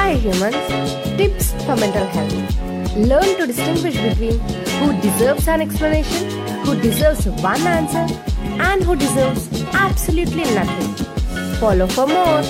Hi humans, tips for mental health. Learn to distinguish between who deserves an explanation, who deserves one answer, and who deserves absolutely nothing. Follow for more.